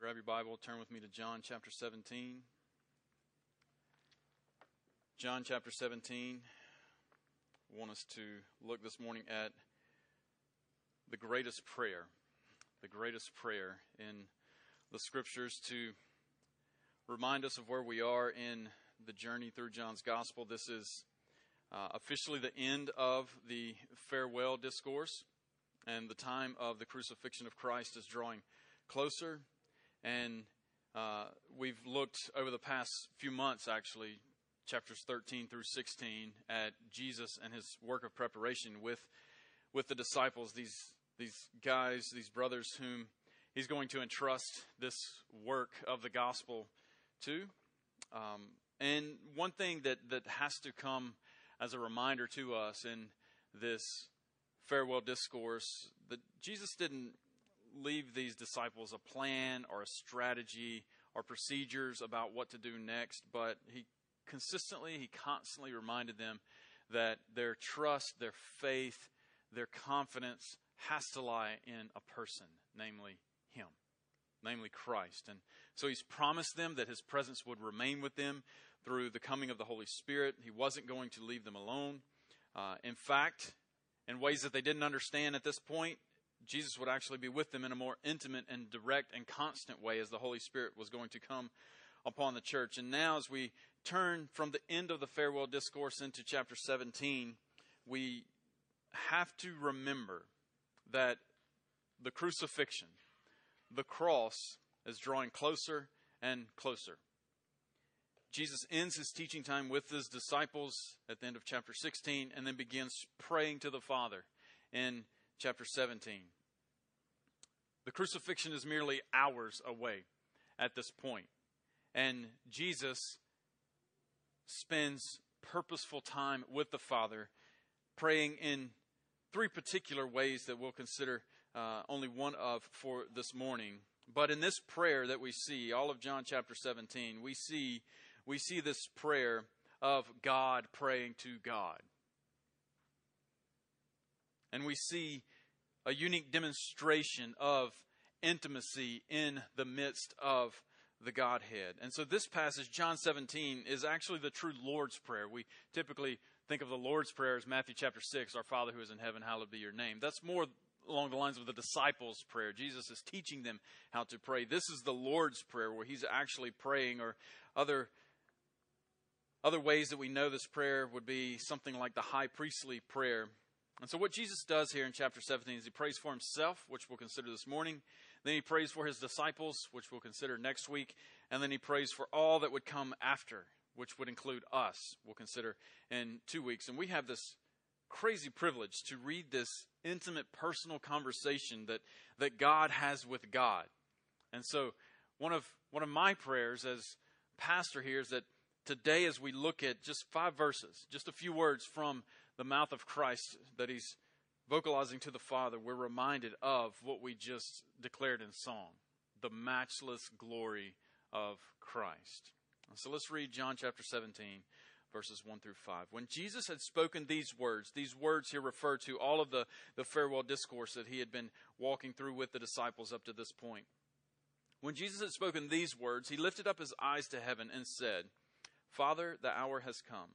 Grab your Bible, turn with me to John chapter 17. John chapter 17. I want us to look this morning at the greatest prayer, the greatest prayer in the scriptures to remind us of where we are in the journey through John's gospel. This is uh, officially the end of the farewell discourse, and the time of the crucifixion of Christ is drawing closer. And uh, we've looked over the past few months, actually, chapters 13 through 16, at Jesus and his work of preparation with, with the disciples, these, these guys, these brothers whom he's going to entrust this work of the gospel to. Um, and one thing that, that has to come as a reminder to us in this farewell discourse that Jesus didn't leave these disciples a plan or a strategy or procedures about what to do next, but he consistently, he constantly reminded them that their trust, their faith, their confidence has to lie in a person, namely Him, namely Christ. And so He's promised them that His presence would remain with them through the coming of the Holy Spirit. He wasn't going to leave them alone. Uh, in fact, in ways that they didn't understand at this point, Jesus would actually be with them in a more intimate and direct and constant way as the Holy Spirit was going to come upon the church. And now, as we turn from the end of the farewell discourse into chapter 17, we have to remember that the crucifixion, the cross, is drawing closer and closer. Jesus ends his teaching time with his disciples at the end of chapter 16 and then begins praying to the Father in chapter 17. The crucifixion is merely hours away at this point, and Jesus spends purposeful time with the Father, praying in three particular ways that we'll consider uh, only one of for this morning. But in this prayer that we see, all of John chapter 17, we see we see this prayer of God praying to God. And we see a unique demonstration of intimacy in the midst of the Godhead. And so this passage, John 17, is actually the true Lord's Prayer. We typically think of the Lord's Prayer as Matthew chapter 6, Our Father who is in heaven, hallowed be your name. That's more along the lines of the disciples' prayer. Jesus is teaching them how to pray. This is the Lord's Prayer where he's actually praying, or other other ways that we know this prayer would be something like the high priestly prayer. And so, what Jesus does here in chapter 17 is he prays for himself, which we'll consider this morning. Then he prays for his disciples, which we'll consider next week. And then he prays for all that would come after, which would include us, we'll consider in two weeks. And we have this crazy privilege to read this intimate personal conversation that, that God has with God. And so, one of, one of my prayers as pastor here is that today, as we look at just five verses, just a few words from the mouth of Christ that he's vocalizing to the Father, we're reminded of what we just declared in song the matchless glory of Christ. So let's read John chapter 17, verses 1 through 5. When Jesus had spoken these words, these words here refer to all of the, the farewell discourse that he had been walking through with the disciples up to this point. When Jesus had spoken these words, he lifted up his eyes to heaven and said, Father, the hour has come.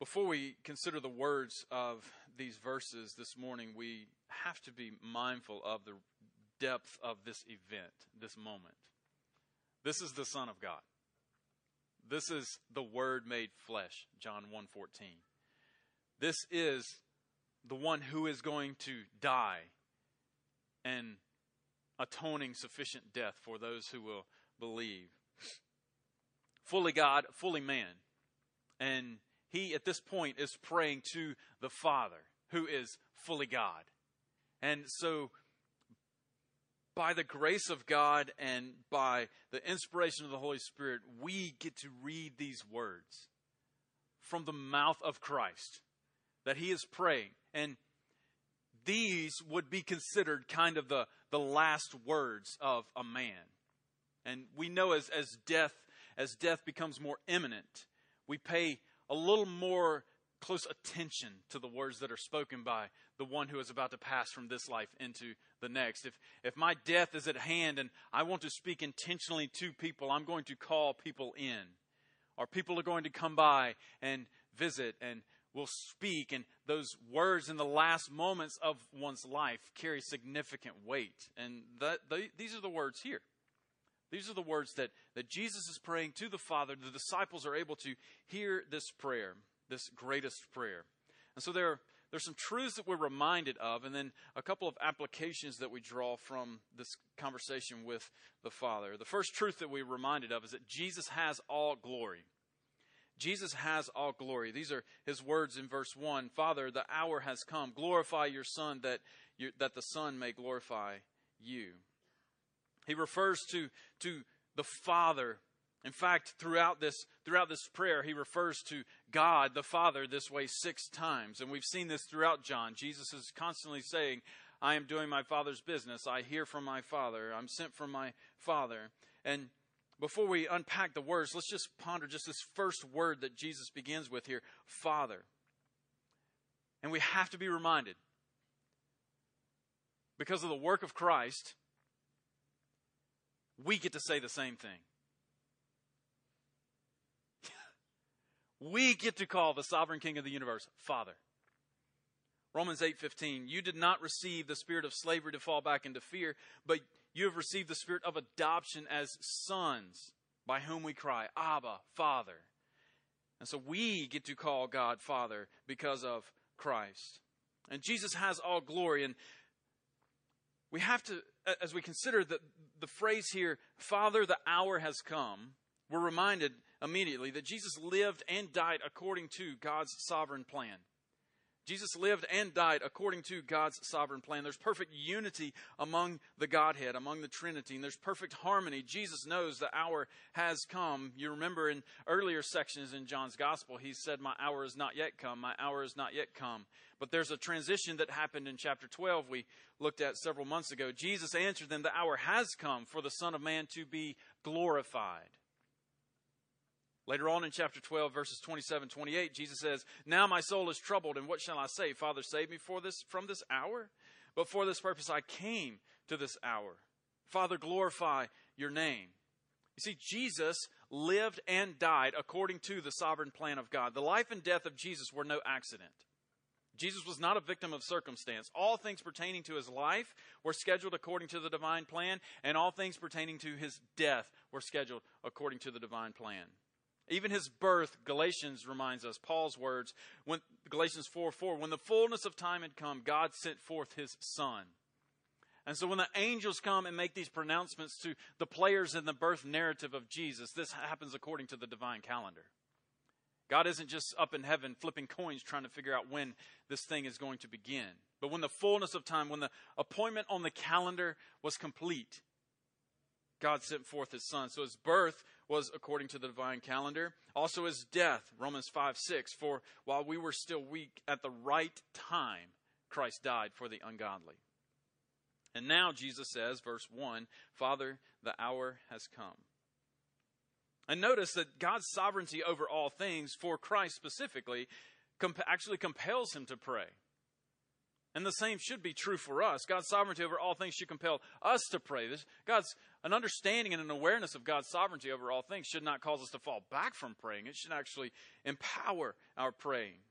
Before we consider the words of these verses this morning, we have to be mindful of the depth of this event, this moment. This is the Son of God. This is the Word made flesh, John 1:14. This is the one who is going to die and atoning sufficient death for those who will believe. Fully God, fully man. And he at this point is praying to the Father, who is fully God. And so, by the grace of God and by the inspiration of the Holy Spirit, we get to read these words from the mouth of Christ that he is praying. And these would be considered kind of the, the last words of a man. And we know as, as death as death becomes more imminent, we pay a little more close attention to the words that are spoken by the one who is about to pass from this life into the next. If, if my death is at hand and I want to speak intentionally to people, I'm going to call people in. Or people are going to come by and visit and will speak. And those words in the last moments of one's life carry significant weight. And these are the words here. These are the words that, that Jesus is praying to the Father. The disciples are able to hear this prayer this greatest prayer. And so there, are there's some truths that we're reminded of, and then a couple of applications that we draw from this conversation with the Father. The first truth that we're reminded of is that Jesus has all glory. Jesus has all glory. These are his words in verse 1 Father, the hour has come. Glorify your Son, that, you, that the Son may glorify you. He refers to, to the Father in fact, throughout this, throughout this prayer, he refers to God the Father this way six times. And we've seen this throughout John. Jesus is constantly saying, I am doing my Father's business. I hear from my Father. I'm sent from my Father. And before we unpack the words, let's just ponder just this first word that Jesus begins with here Father. And we have to be reminded because of the work of Christ, we get to say the same thing. we get to call the sovereign king of the universe Father. Romans 8:15 You did not receive the spirit of slavery to fall back into fear, but you have received the spirit of adoption as sons, by whom we cry, Abba, Father. And so we get to call God Father because of Christ. And Jesus has all glory and we have to as we consider the the phrase here, Father, the hour has come, we're reminded immediately that Jesus lived and died according to God's sovereign plan. Jesus lived and died according to God's sovereign plan. There's perfect unity among the Godhead, among the Trinity, and there's perfect harmony. Jesus knows the hour has come. You remember in earlier sections in John's gospel, he said, My hour is not yet come. My hour is not yet come. But there's a transition that happened in chapter 12 we looked at several months ago. Jesus answered them, The hour has come for the Son of Man to be glorified. Later on in chapter 12, verses 27 28, Jesus says, Now my soul is troubled, and what shall I say? Father, save me for this, from this hour? But for this purpose I came to this hour. Father, glorify your name. You see, Jesus lived and died according to the sovereign plan of God. The life and death of Jesus were no accident. Jesus was not a victim of circumstance. All things pertaining to his life were scheduled according to the divine plan, and all things pertaining to his death were scheduled according to the divine plan. Even his birth, Galatians reminds us, Paul's words, when Galatians 4 4, when the fullness of time had come, God sent forth his son. And so when the angels come and make these pronouncements to the players in the birth narrative of Jesus, this happens according to the divine calendar. God isn't just up in heaven flipping coins trying to figure out when this thing is going to begin. But when the fullness of time, when the appointment on the calendar was complete, God sent forth his son. So his birth was according to the divine calendar. Also his death, Romans 5 6. For while we were still weak, at the right time, Christ died for the ungodly. And now Jesus says, verse 1 Father, the hour has come. And notice that God's sovereignty over all things, for Christ specifically, comp- actually compels him to pray. And the same should be true for us. God's sovereignty over all things should compel us to pray. This, God's an understanding and an awareness of God's sovereignty over all things should not cause us to fall back from praying. It should actually empower our praying.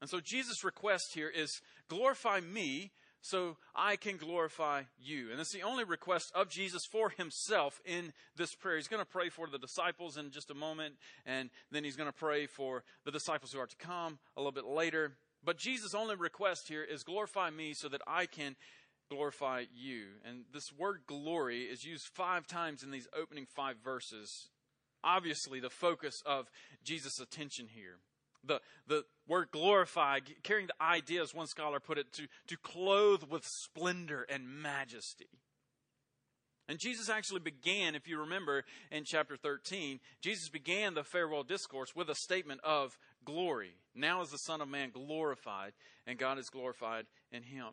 And so Jesus' request here is glorify me so I can glorify you. And it's the only request of Jesus for himself in this prayer. He's going to pray for the disciples in just a moment, and then he's going to pray for the disciples who are to come a little bit later. But Jesus' only request here is glorify me so that I can glorify you. And this word glory is used five times in these opening five verses. Obviously, the focus of Jesus' attention here. The, the word glorify, carrying the idea, as one scholar put it, to, to clothe with splendor and majesty. And Jesus actually began, if you remember in chapter 13, Jesus began the farewell discourse with a statement of glory. Now is the Son of Man glorified, and God is glorified in him.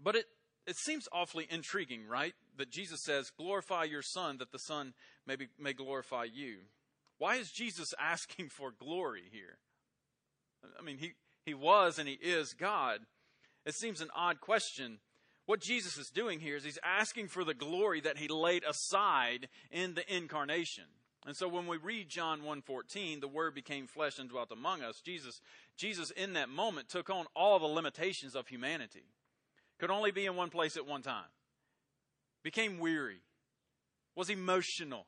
But it, it seems awfully intriguing, right? That Jesus says, Glorify your Son, that the Son may, be, may glorify you. Why is Jesus asking for glory here? I mean, he, he was and he is God. It seems an odd question what Jesus is doing here is he's asking for the glory that he laid aside in the incarnation. And so when we read John 1:14, the word became flesh and dwelt among us. Jesus Jesus in that moment took on all the limitations of humanity. Could only be in one place at one time. Became weary. Was emotional.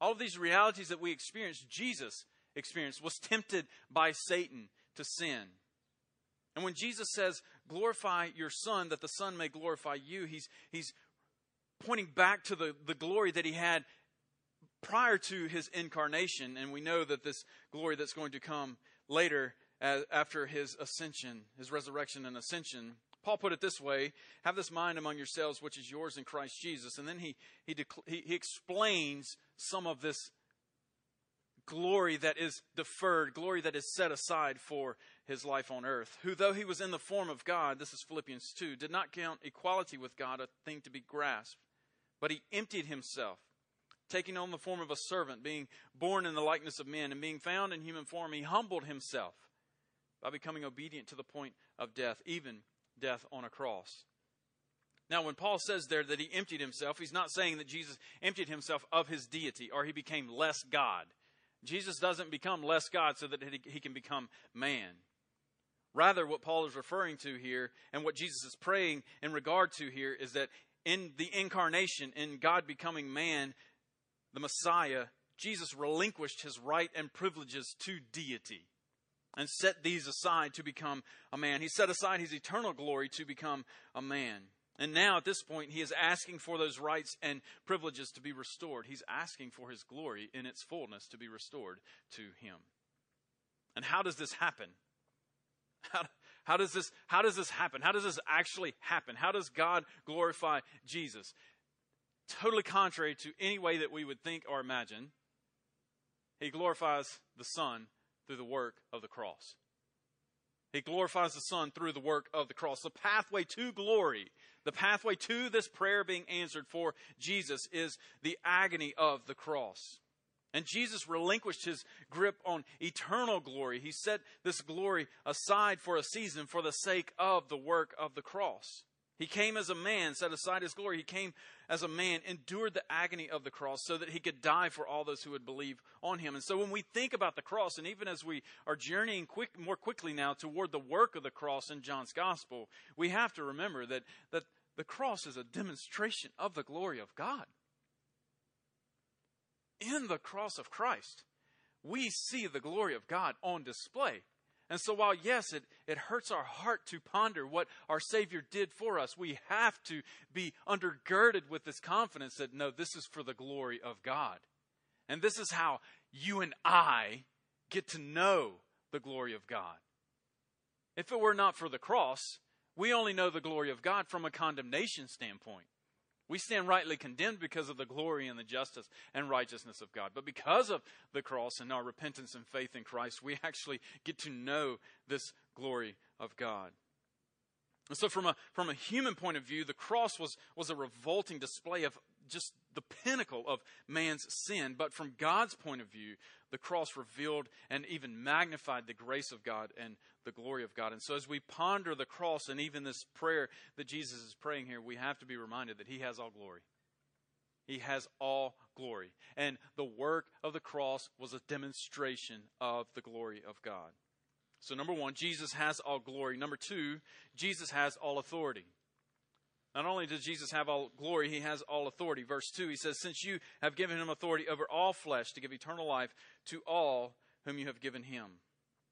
All of these realities that we experience, Jesus experienced, was tempted by Satan to sin. And when Jesus says, glorify your Son, that the Son may glorify you, he's, he's pointing back to the, the glory that he had prior to his incarnation. And we know that this glory that's going to come later as, after his ascension, his resurrection and ascension. Paul put it this way Have this mind among yourselves, which is yours in Christ Jesus. And then he, he, he, he explains some of this glory that is deferred, glory that is set aside for his life on earth, who, though he was in the form of God, this is Philippians 2, did not count equality with God a thing to be grasped, but he emptied himself, taking on the form of a servant, being born in the likeness of men, and being found in human form, he humbled himself by becoming obedient to the point of death, even death on a cross. Now, when Paul says there that he emptied himself, he's not saying that Jesus emptied himself of his deity or he became less God. Jesus doesn't become less God so that he can become man. Rather, what Paul is referring to here and what Jesus is praying in regard to here is that in the incarnation, in God becoming man, the Messiah, Jesus relinquished his right and privileges to deity and set these aside to become a man. He set aside his eternal glory to become a man. And now, at this point, he is asking for those rights and privileges to be restored. He's asking for his glory in its fullness to be restored to him. And how does this happen? How, how, does this, how does this happen? How does this actually happen? How does God glorify Jesus? Totally contrary to any way that we would think or imagine, he glorifies the Son through the work of the cross. He glorifies the Son through the work of the cross. The pathway to glory, the pathway to this prayer being answered for Jesus is the agony of the cross. And Jesus relinquished his grip on eternal glory. He set this glory aside for a season for the sake of the work of the cross. He came as a man, set aside his glory. He came as a man, endured the agony of the cross so that he could die for all those who would believe on him. And so when we think about the cross, and even as we are journeying quick, more quickly now toward the work of the cross in John's gospel, we have to remember that, that the cross is a demonstration of the glory of God in the cross of Christ, we see the glory of God on display. And so, while yes, it, it hurts our heart to ponder what our Savior did for us, we have to be undergirded with this confidence that no, this is for the glory of God. And this is how you and I get to know the glory of God. If it were not for the cross, we only know the glory of God from a condemnation standpoint. We stand rightly condemned because of the glory and the justice and righteousness of God. But because of the cross and our repentance and faith in Christ, we actually get to know this glory of God. And so, from a, from a human point of view, the cross was, was a revolting display of just the pinnacle of man's sin. But from God's point of view, the cross revealed and even magnified the grace of God and the glory of God. And so, as we ponder the cross and even this prayer that Jesus is praying here, we have to be reminded that He has all glory. He has all glory. And the work of the cross was a demonstration of the glory of God. So, number one, Jesus has all glory. Number two, Jesus has all authority. Not only does Jesus have all glory, he has all authority. Verse 2, he says, Since you have given him authority over all flesh to give eternal life to all whom you have given him.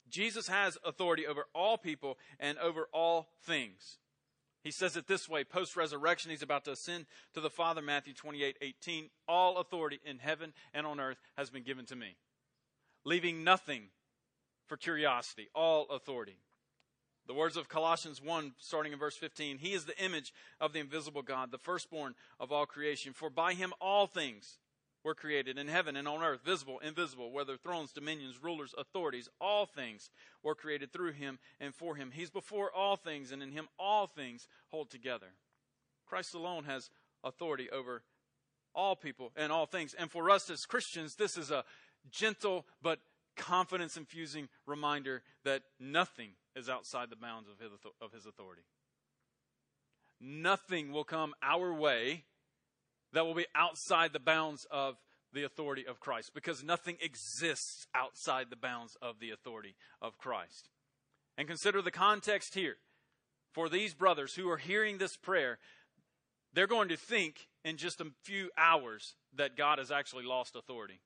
Jesus has authority over all people and over all things. He says it this way post resurrection, he's about to ascend to the Father, Matthew 28 18. All authority in heaven and on earth has been given to me, leaving nothing for curiosity. All authority. The words of Colossians 1, starting in verse 15 He is the image of the invisible God, the firstborn of all creation. For by him all things were created in heaven and on earth, visible, invisible, whether thrones, dominions, rulers, authorities, all things were created through him and for him. He's before all things, and in him all things hold together. Christ alone has authority over all people and all things. And for us as Christians, this is a gentle but confidence infusing reminder that nothing is outside the bounds of his, of his authority. Nothing will come our way that will be outside the bounds of the authority of Christ because nothing exists outside the bounds of the authority of Christ. And consider the context here. For these brothers who are hearing this prayer, they're going to think in just a few hours that God has actually lost authority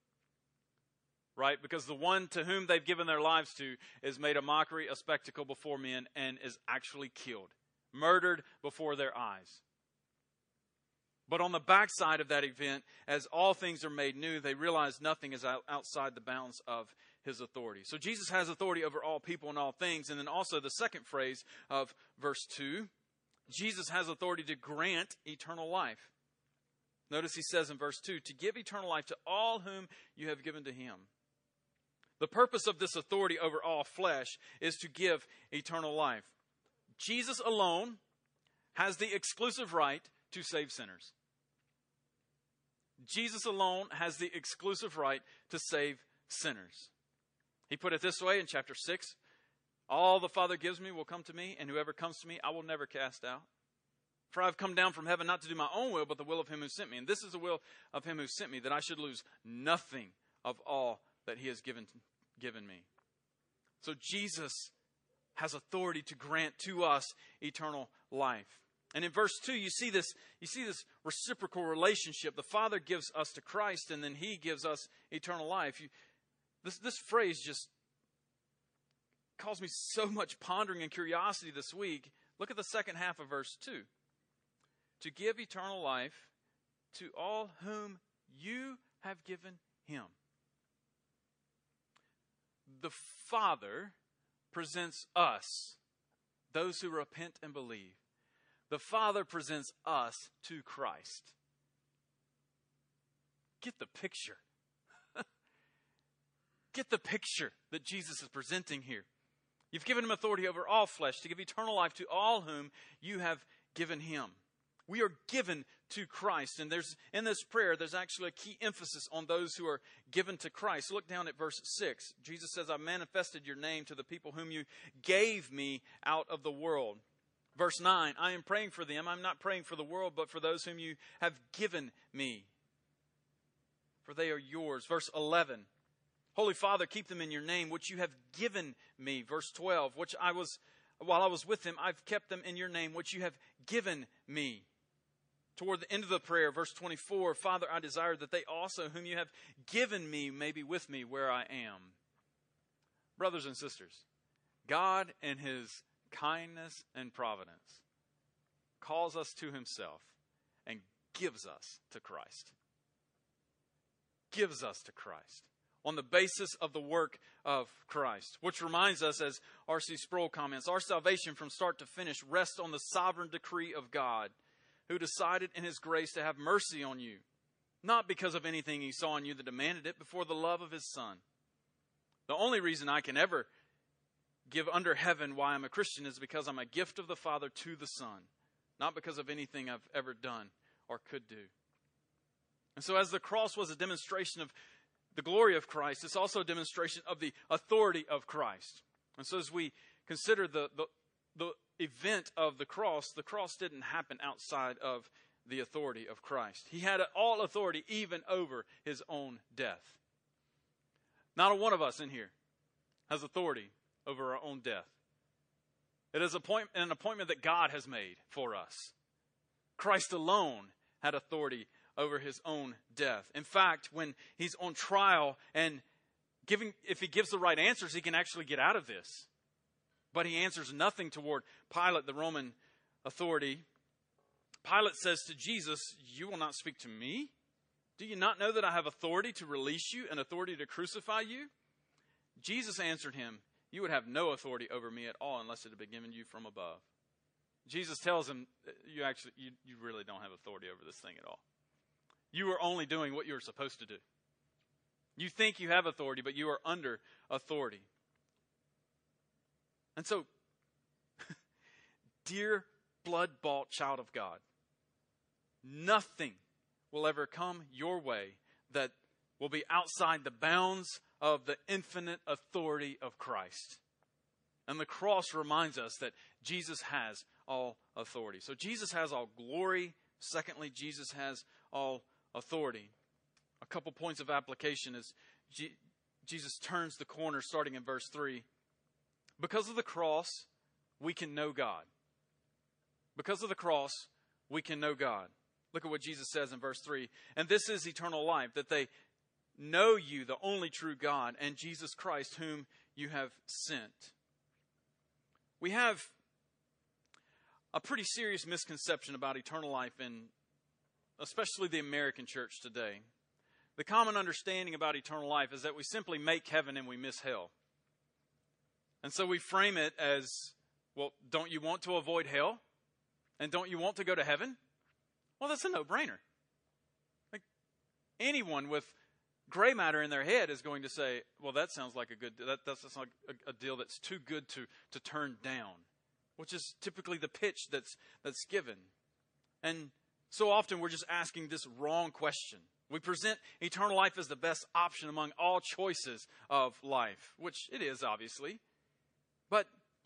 right? Because the one to whom they've given their lives to is made a mockery, a spectacle before men, and is actually killed, murdered before their eyes. But on the backside of that event, as all things are made new, they realize nothing is outside the bounds of his authority. So Jesus has authority over all people and all things. And then also the second phrase of verse 2 Jesus has authority to grant eternal life. Notice he says in verse 2 to give eternal life to all whom you have given to him. The purpose of this authority over all flesh is to give eternal life. Jesus alone has the exclusive right to save sinners. Jesus alone has the exclusive right to save sinners. He put it this way in chapter 6 All the Father gives me will come to me, and whoever comes to me I will never cast out. For I've come down from heaven not to do my own will, but the will of him who sent me. And this is the will of him who sent me, that I should lose nothing of all that he has given given me. So Jesus has authority to grant to us eternal life. And in verse 2 you see this you see this reciprocal relationship. The Father gives us to Christ and then he gives us eternal life. You, this this phrase just caused me so much pondering and curiosity this week. Look at the second half of verse 2. To give eternal life to all whom you have given him the Father presents us, those who repent and believe, the Father presents us to Christ. Get the picture. Get the picture that Jesus is presenting here. You've given him authority over all flesh to give eternal life to all whom you have given him. We are given to Christ. And there's in this prayer, there's actually a key emphasis on those who are given to Christ. Look down at verse 6. Jesus says, I manifested your name to the people whom you gave me out of the world. Verse 9, I am praying for them. I'm not praying for the world, but for those whom you have given me. For they are yours. Verse 11, Holy Father, keep them in your name, which you have given me. Verse 12, which I was, while I was with them, I've kept them in your name, which you have given me toward the end of the prayer, verse 24, Father, I desire that they also, whom you have given me, may be with me where I am. Brothers and sisters, God, in his kindness and providence, calls us to himself and gives us to Christ. Gives us to Christ on the basis of the work of Christ. Which reminds us, as R.C. Sproul comments, our salvation from start to finish rests on the sovereign decree of God who decided in his grace to have mercy on you, not because of anything he saw in you that demanded it, but for the love of his son. The only reason I can ever give under heaven why I'm a Christian is because I'm a gift of the Father to the Son, not because of anything I've ever done or could do. And so, as the cross was a demonstration of the glory of Christ, it's also a demonstration of the authority of Christ. And so, as we consider the, the, the event of the cross, the cross didn't happen outside of the authority of Christ. He had all authority even over his own death. Not a one of us in here has authority over our own death. It is an appointment that God has made for us. Christ alone had authority over his own death. In fact, when he's on trial and giving, if he gives the right answers, he can actually get out of this. But he answers nothing toward Pilate, the Roman authority. Pilate says to Jesus, You will not speak to me? Do you not know that I have authority to release you and authority to crucify you? Jesus answered him, you would have no authority over me at all unless it had been given you from above. Jesus tells him, you actually, you, you really don't have authority over this thing at all. You are only doing what you're supposed to do. You think you have authority, but you are under authority. And so, dear blood bought child of God, nothing will ever come your way that will be outside the bounds of the infinite authority of Christ. And the cross reminds us that Jesus has all authority. So Jesus has all glory. Secondly, Jesus has all authority. A couple points of application is G- Jesus turns the corner starting in verse 3. Because of the cross, we can know God. Because of the cross, we can know God. Look at what Jesus says in verse 3. And this is eternal life, that they know you, the only true God, and Jesus Christ, whom you have sent. We have a pretty serious misconception about eternal life in especially the American church today. The common understanding about eternal life is that we simply make heaven and we miss hell. And so we frame it as well, don't you want to avoid hell? And don't you want to go to heaven? Well, that's a no brainer. Like anyone with gray matter in their head is going to say, well, that sounds like a good, that, that's like a, a deal that's too good to, to turn down, which is typically the pitch that's, that's given. And so often we're just asking this wrong question. We present eternal life as the best option among all choices of life, which it is, obviously.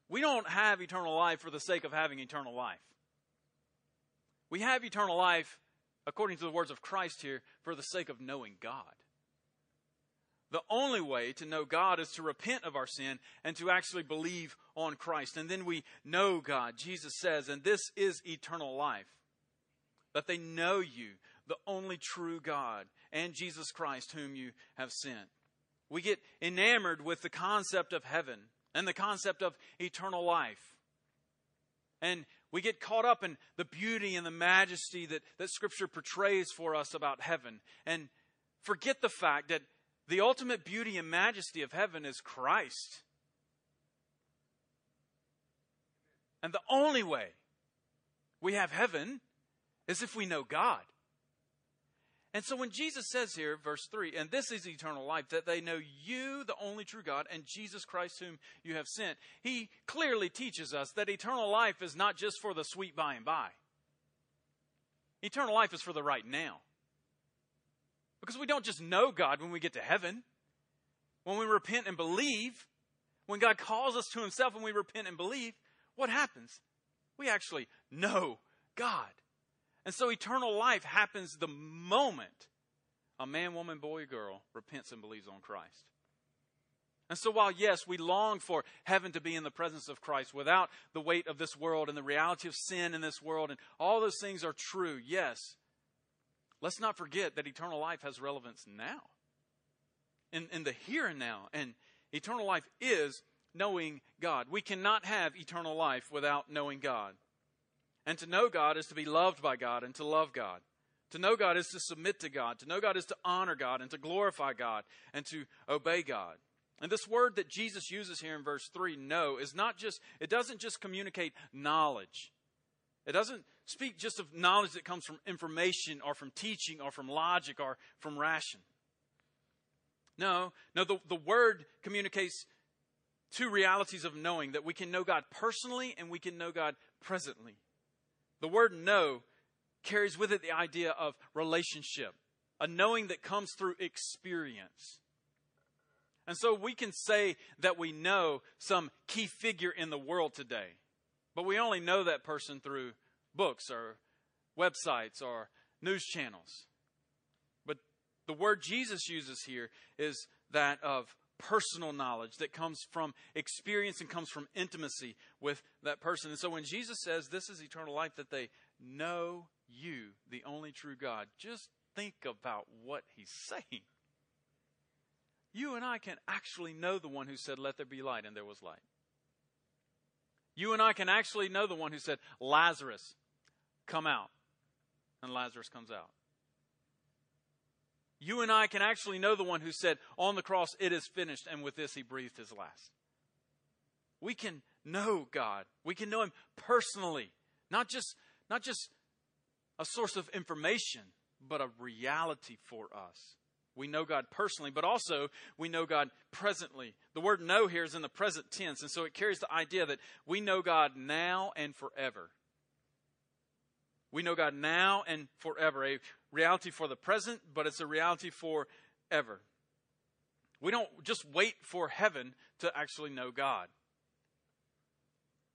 We don't have eternal life for the sake of having eternal life. We have eternal life, according to the words of Christ here, for the sake of knowing God. The only way to know God is to repent of our sin and to actually believe on Christ. And then we know God. Jesus says, and this is eternal life that they know you, the only true God, and Jesus Christ, whom you have sent. We get enamored with the concept of heaven and the concept of eternal life. And we get caught up in the beauty and the majesty that, that Scripture portrays for us about heaven and forget the fact that the ultimate beauty and majesty of heaven is Christ. And the only way we have heaven is if we know God. And so when Jesus says here, verse 3, and this is eternal life, that they know you, the only true God, and Jesus Christ, whom you have sent, he clearly teaches us that eternal life is not just for the sweet by and by. Eternal life is for the right now. Because we don't just know God when we get to heaven. When we repent and believe, when God calls us to himself and we repent and believe, what happens? We actually know God. And so eternal life happens the moment a man, woman, boy, or girl repents and believes on Christ. And so, while yes, we long for heaven to be in the presence of Christ without the weight of this world and the reality of sin in this world, and all those things are true, yes, let's not forget that eternal life has relevance now, in, in the here and now. And eternal life is knowing God. We cannot have eternal life without knowing God. And to know God is to be loved by God and to love God. To know God is to submit to God. To know God is to honor God and to glorify God and to obey God. And this word that Jesus uses here in verse 3, know, is not just, it doesn't just communicate knowledge. It doesn't speak just of knowledge that comes from information or from teaching or from logic or from ration. No, no, the, the word communicates two realities of knowing that we can know God personally and we can know God presently. The word know carries with it the idea of relationship, a knowing that comes through experience. And so we can say that we know some key figure in the world today, but we only know that person through books or websites or news channels. But the word Jesus uses here is that of personal knowledge that comes from experience and comes from intimacy with that person. And so when Jesus says this is eternal life, that they know you, the only true God, just think about what he's saying. You and I can actually know the one who said, Let there be light, and there was light. You and I can actually know the one who said, Lazarus, come out. And Lazarus comes out. You and I can actually know the one who said on the cross, It is finished, and with this he breathed his last. we can know God. We can know Him personally, not just, not just a source of information, but a reality for us. We know God personally, but also we know God presently. The word know here is in the present tense, and so it carries the idea that we know God now and forever. We know God now and forever. A reality for the present, but it's a reality forever. We don't just wait for heaven to actually know God.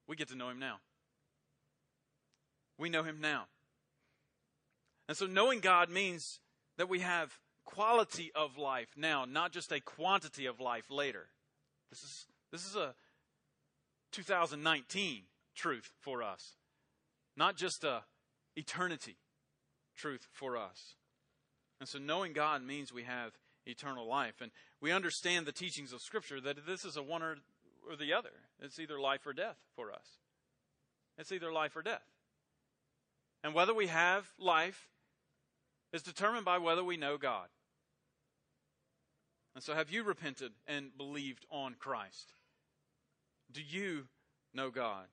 We get to know Him now. We know Him now. And so knowing God means that we have quality of life now, not just a quantity of life later. This is, this is a 2019 truth for us, not just a eternity truth for us. And so knowing God means we have eternal life. And we understand the teachings of Scripture that this is a one or, or the other. It's either life or death for us. It's either life or death. And whether we have life is determined by whether we know God. And so, have you repented and believed on Christ? Do you know God?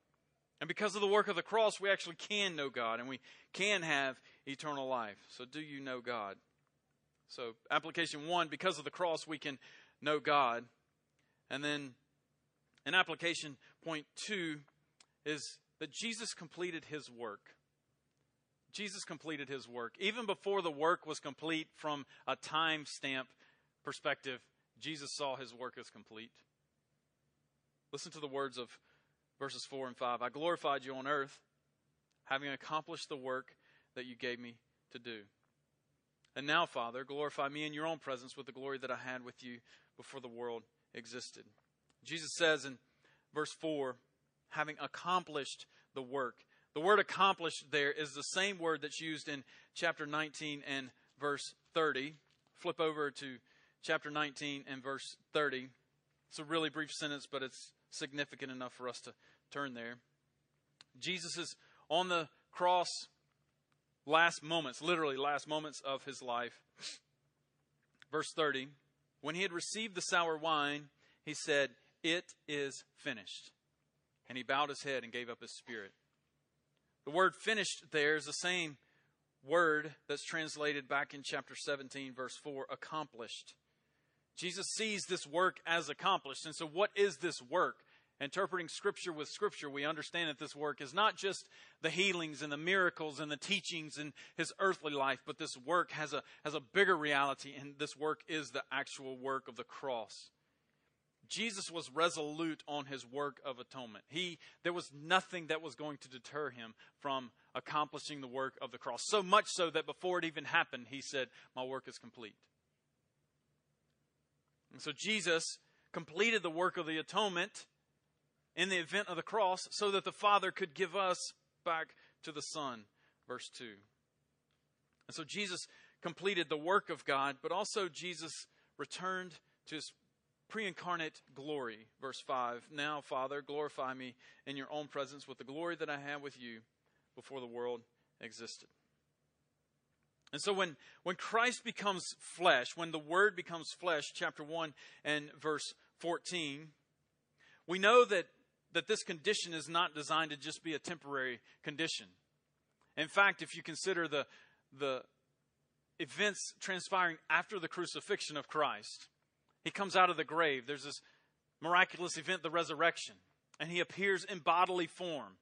And because of the work of the cross, we actually can know God and we can have eternal life. So, do you know God? So, application one, because of the cross, we can know God. And then, in application point two, is that Jesus completed his work. Jesus completed his work. Even before the work was complete from a time stamp perspective, Jesus saw his work as complete. Listen to the words of verses 4 and 5. I glorified you on earth, having accomplished the work that you gave me to do. And now, Father, glorify me in your own presence with the glory that I had with you before the world existed. Jesus says in verse 4, having accomplished the work. The word accomplished there is the same word that's used in chapter 19 and verse 30. Flip over to chapter 19 and verse 30. It's a really brief sentence, but it's significant enough for us to turn there. Jesus is on the cross, last moments, literally last moments of his life. Verse 30 When he had received the sour wine, he said, It is finished. And he bowed his head and gave up his spirit. The word finished there is the same word that's translated back in chapter 17, verse 4, accomplished. Jesus sees this work as accomplished. And so, what is this work? Interpreting Scripture with Scripture, we understand that this work is not just the healings and the miracles and the teachings in his earthly life, but this work has a, has a bigger reality, and this work is the actual work of the cross. Jesus was resolute on his work of atonement. He, there was nothing that was going to deter him from accomplishing the work of the cross. So much so that before it even happened, he said, My work is complete. And so Jesus completed the work of the atonement in the event of the cross so that the Father could give us back to the Son. Verse 2. And so Jesus completed the work of God, but also Jesus returned to his pre incarnate glory. Verse 5 Now, Father, glorify me in your own presence with the glory that I had with you before the world existed. And so when, when Christ becomes flesh, when the Word becomes flesh, chapter 1 and verse 14, we know that, that this condition is not designed to just be a temporary condition. In fact, if you consider the, the events transpiring after the crucifixion of Christ, he comes out of the grave. There's this miraculous event, the resurrection, and he appears in bodily form.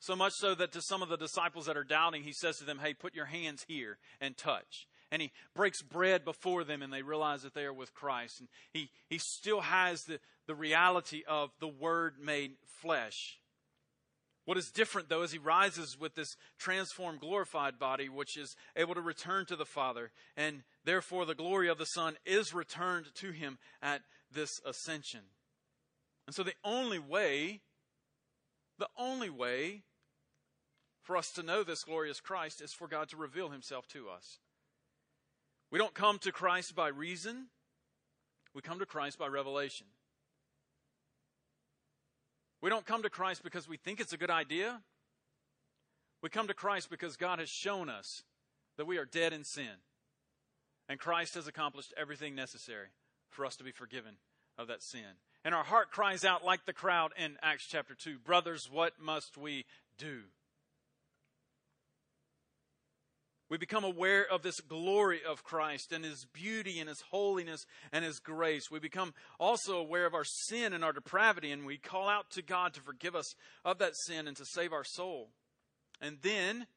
So much so that to some of the disciples that are doubting, he says to them, Hey, put your hands here and touch. And he breaks bread before them and they realize that they are with Christ. And he, he still has the, the reality of the Word made flesh. What is different, though, is he rises with this transformed, glorified body, which is able to return to the Father. And therefore, the glory of the Son is returned to him at this ascension. And so, the only way, the only way for us to know this glorious Christ is for God to reveal himself to us. We don't come to Christ by reason, we come to Christ by revelation. We don't come to Christ because we think it's a good idea. We come to Christ because God has shown us that we are dead in sin. And Christ has accomplished everything necessary for us to be forgiven of that sin. And our heart cries out like the crowd in Acts chapter 2 Brothers, what must we do? We become aware of this glory of Christ and His beauty and His holiness and His grace. We become also aware of our sin and our depravity, and we call out to God to forgive us of that sin and to save our soul. And then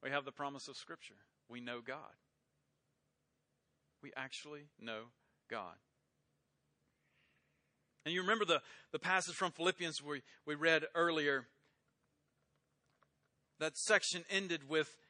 we have the promise of Scripture. We know God. We actually know God. And you remember the, the passage from Philippians we, we read earlier. That section ended with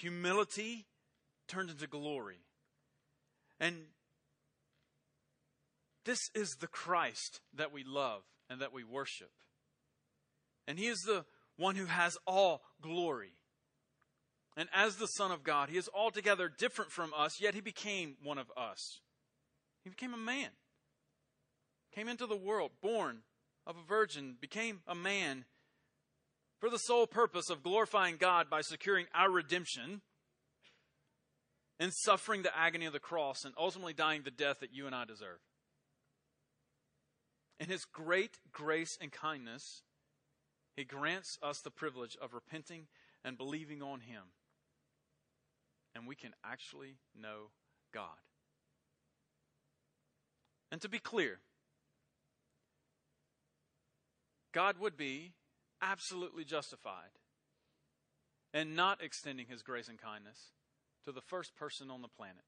Humility turned into glory. And this is the Christ that we love and that we worship. And He is the one who has all glory. And as the Son of God, he is altogether different from us, yet he became one of us. He became a man, came into the world, born of a virgin, became a man for the sole purpose of glorifying God by securing our redemption and suffering the agony of the cross and ultimately dying the death that you and I deserve. In his great grace and kindness, he grants us the privilege of repenting and believing on him and we can actually know God. And to be clear, God would be absolutely justified in not extending his grace and kindness to the first person on the planet.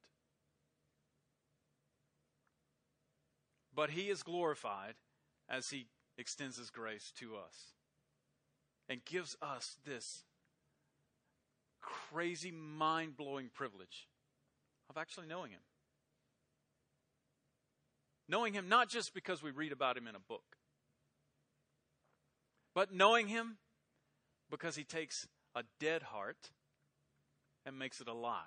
But he is glorified as he extends his grace to us and gives us this crazy, mind blowing privilege of actually knowing Him. Knowing Him not just because we read about Him in a book, but knowing Him because He takes a dead heart and makes it alive.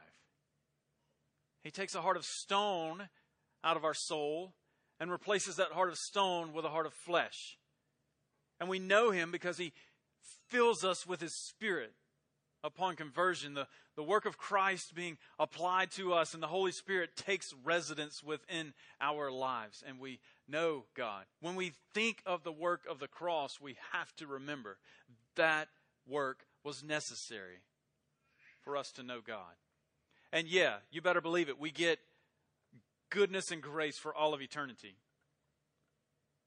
He takes a heart of stone out of our soul and replaces that heart of stone with a heart of flesh. And we know Him because He fills us with His Spirit upon conversion, the, the work of Christ being applied to us, and the Holy Spirit takes residence within our lives, and we know God. When we think of the work of the cross, we have to remember that work was necessary for us to know God. And yeah, you better believe it, we get goodness and grace for all of eternity.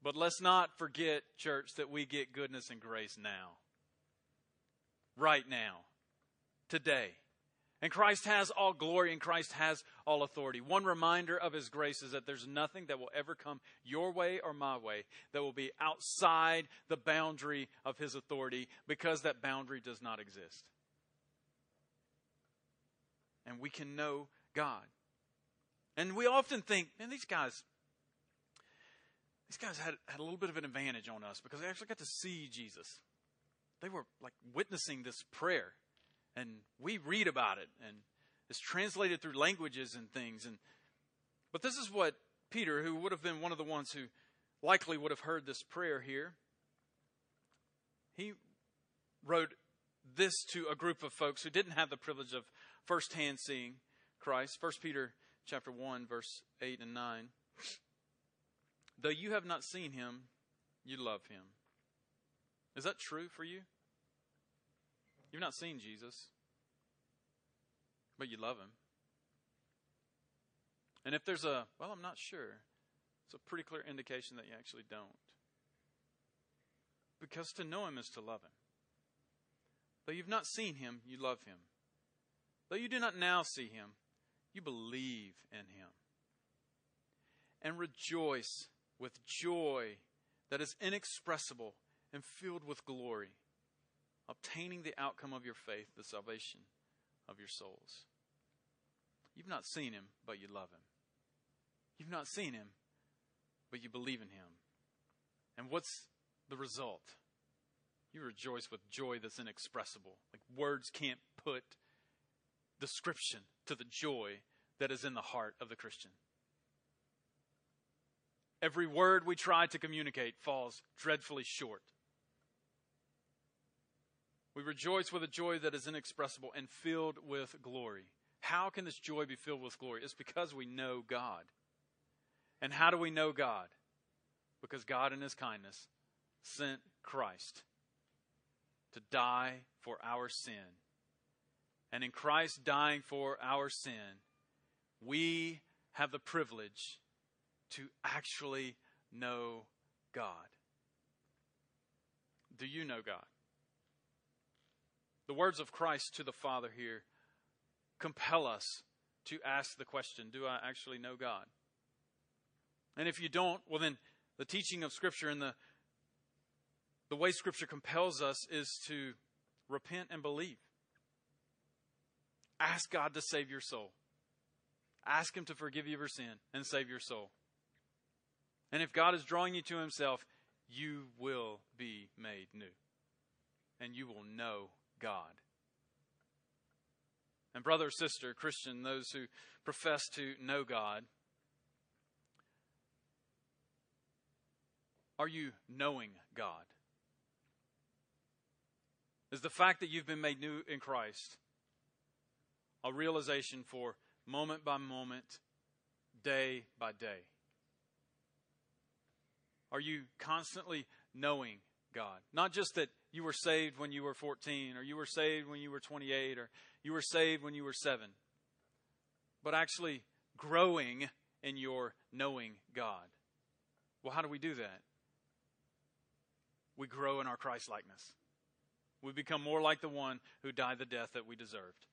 But let's not forget, church, that we get goodness and grace now. Right now today. And Christ has all glory and Christ has all authority. One reminder of his grace is that there's nothing that will ever come your way or my way that will be outside the boundary of his authority because that boundary does not exist. And we can know God. And we often think, man, these guys, these guys had, had a little bit of an advantage on us because they actually got to see Jesus. They were like witnessing this prayer and we read about it and it's translated through languages and things and but this is what Peter who would have been one of the ones who likely would have heard this prayer here he wrote this to a group of folks who didn't have the privilege of firsthand seeing Christ. 1 Peter chapter 1 verse 8 and 9 though you have not seen him you love him. Is that true for you You've not seen Jesus, but you love him. And if there's a, well, I'm not sure, it's a pretty clear indication that you actually don't. Because to know him is to love him. Though you've not seen him, you love him. Though you do not now see him, you believe in him. And rejoice with joy that is inexpressible and filled with glory obtaining the outcome of your faith, the salvation of your souls. You've not seen him, but you love him. You've not seen him, but you believe in him. And what's the result? You rejoice with joy that's inexpressible. Like words can't put description to the joy that is in the heart of the Christian. Every word we try to communicate falls dreadfully short. We rejoice with a joy that is inexpressible and filled with glory. How can this joy be filled with glory? It's because we know God. And how do we know God? Because God, in His kindness, sent Christ to die for our sin. And in Christ dying for our sin, we have the privilege to actually know God. Do you know God? The words of Christ to the Father here compel us to ask the question Do I actually know God? And if you don't, well, then the teaching of Scripture and the, the way Scripture compels us is to repent and believe. Ask God to save your soul. Ask Him to forgive you of your sin and save your soul. And if God is drawing you to Himself, you will be made new. And you will know God. And, brother sister, Christian, those who profess to know God, are you knowing God? Is the fact that you've been made new in Christ a realization for moment by moment, day by day? Are you constantly knowing God? Not just that you were saved when you were 14, or you were saved when you were 28, or you were saved when you were 7, but actually growing in your knowing God. Well, how do we do that? We grow in our Christ likeness. We become more like the one who died the death that we deserved.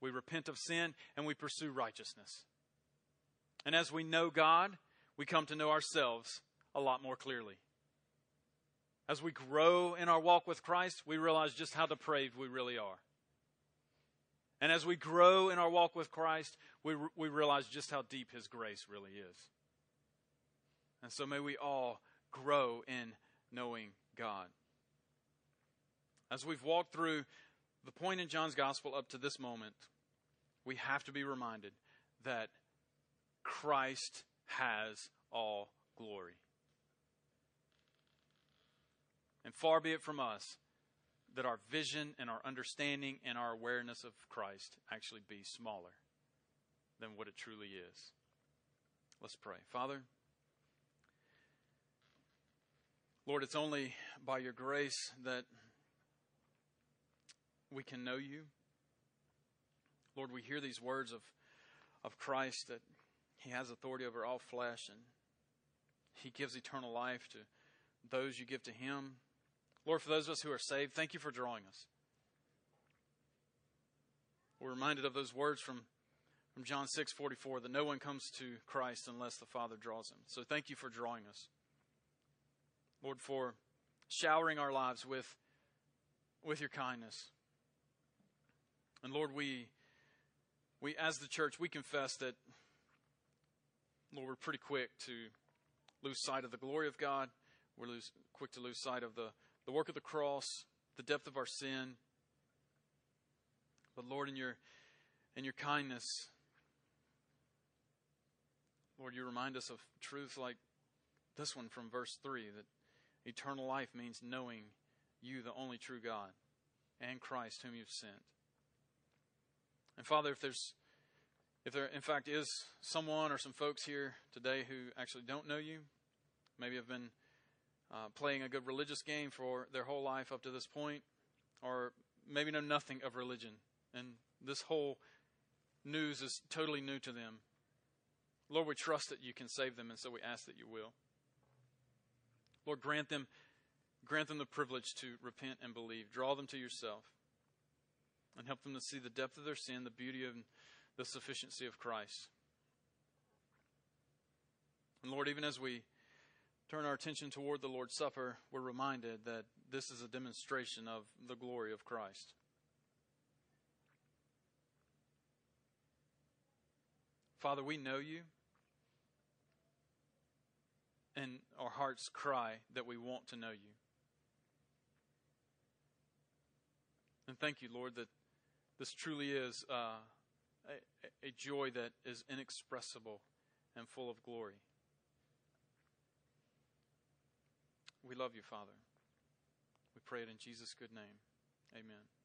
We repent of sin and we pursue righteousness. And as we know God, we come to know ourselves a lot more clearly. As we grow in our walk with Christ, we realize just how depraved we really are. And as we grow in our walk with Christ, we, we realize just how deep His grace really is. And so may we all grow in knowing God. As we've walked through the point in John's gospel up to this moment, we have to be reminded that Christ has all glory. And far be it from us that our vision and our understanding and our awareness of Christ actually be smaller than what it truly is. Let's pray. Father, Lord, it's only by your grace that we can know you. Lord, we hear these words of, of Christ that he has authority over all flesh and he gives eternal life to those you give to him. Lord, for those of us who are saved, thank you for drawing us. We're reminded of those words from, from John 6 44 that no one comes to Christ unless the Father draws him. So thank you for drawing us. Lord, for showering our lives with, with your kindness. And Lord, we, we, as the church, we confess that, Lord, we're pretty quick to lose sight of the glory of God. We're lose, quick to lose sight of the, the work of the cross, the depth of our sin. But Lord, in your, in your kindness, Lord, you remind us of truths like this one from verse 3 that eternal life means knowing you, the only true God, and Christ whom you've sent. And Father, if there's if there in fact is someone or some folks here today who actually don't know you, maybe have been uh, playing a good religious game for their whole life up to this point, or maybe know nothing of religion, and this whole news is totally new to them. Lord, we trust that you can save them, and so we ask that you will. Lord, grant them, grant them the privilege to repent and believe. Draw them to yourself and help them to see the depth of their sin, the beauty of the sufficiency of Christ. And Lord, even as we turn our attention toward the Lord's Supper, we're reminded that this is a demonstration of the glory of Christ. Father, we know you, and our hearts cry that we want to know you. And thank you, Lord, that this truly is uh, a, a joy that is inexpressible and full of glory. We love you, Father. We pray it in Jesus' good name. Amen.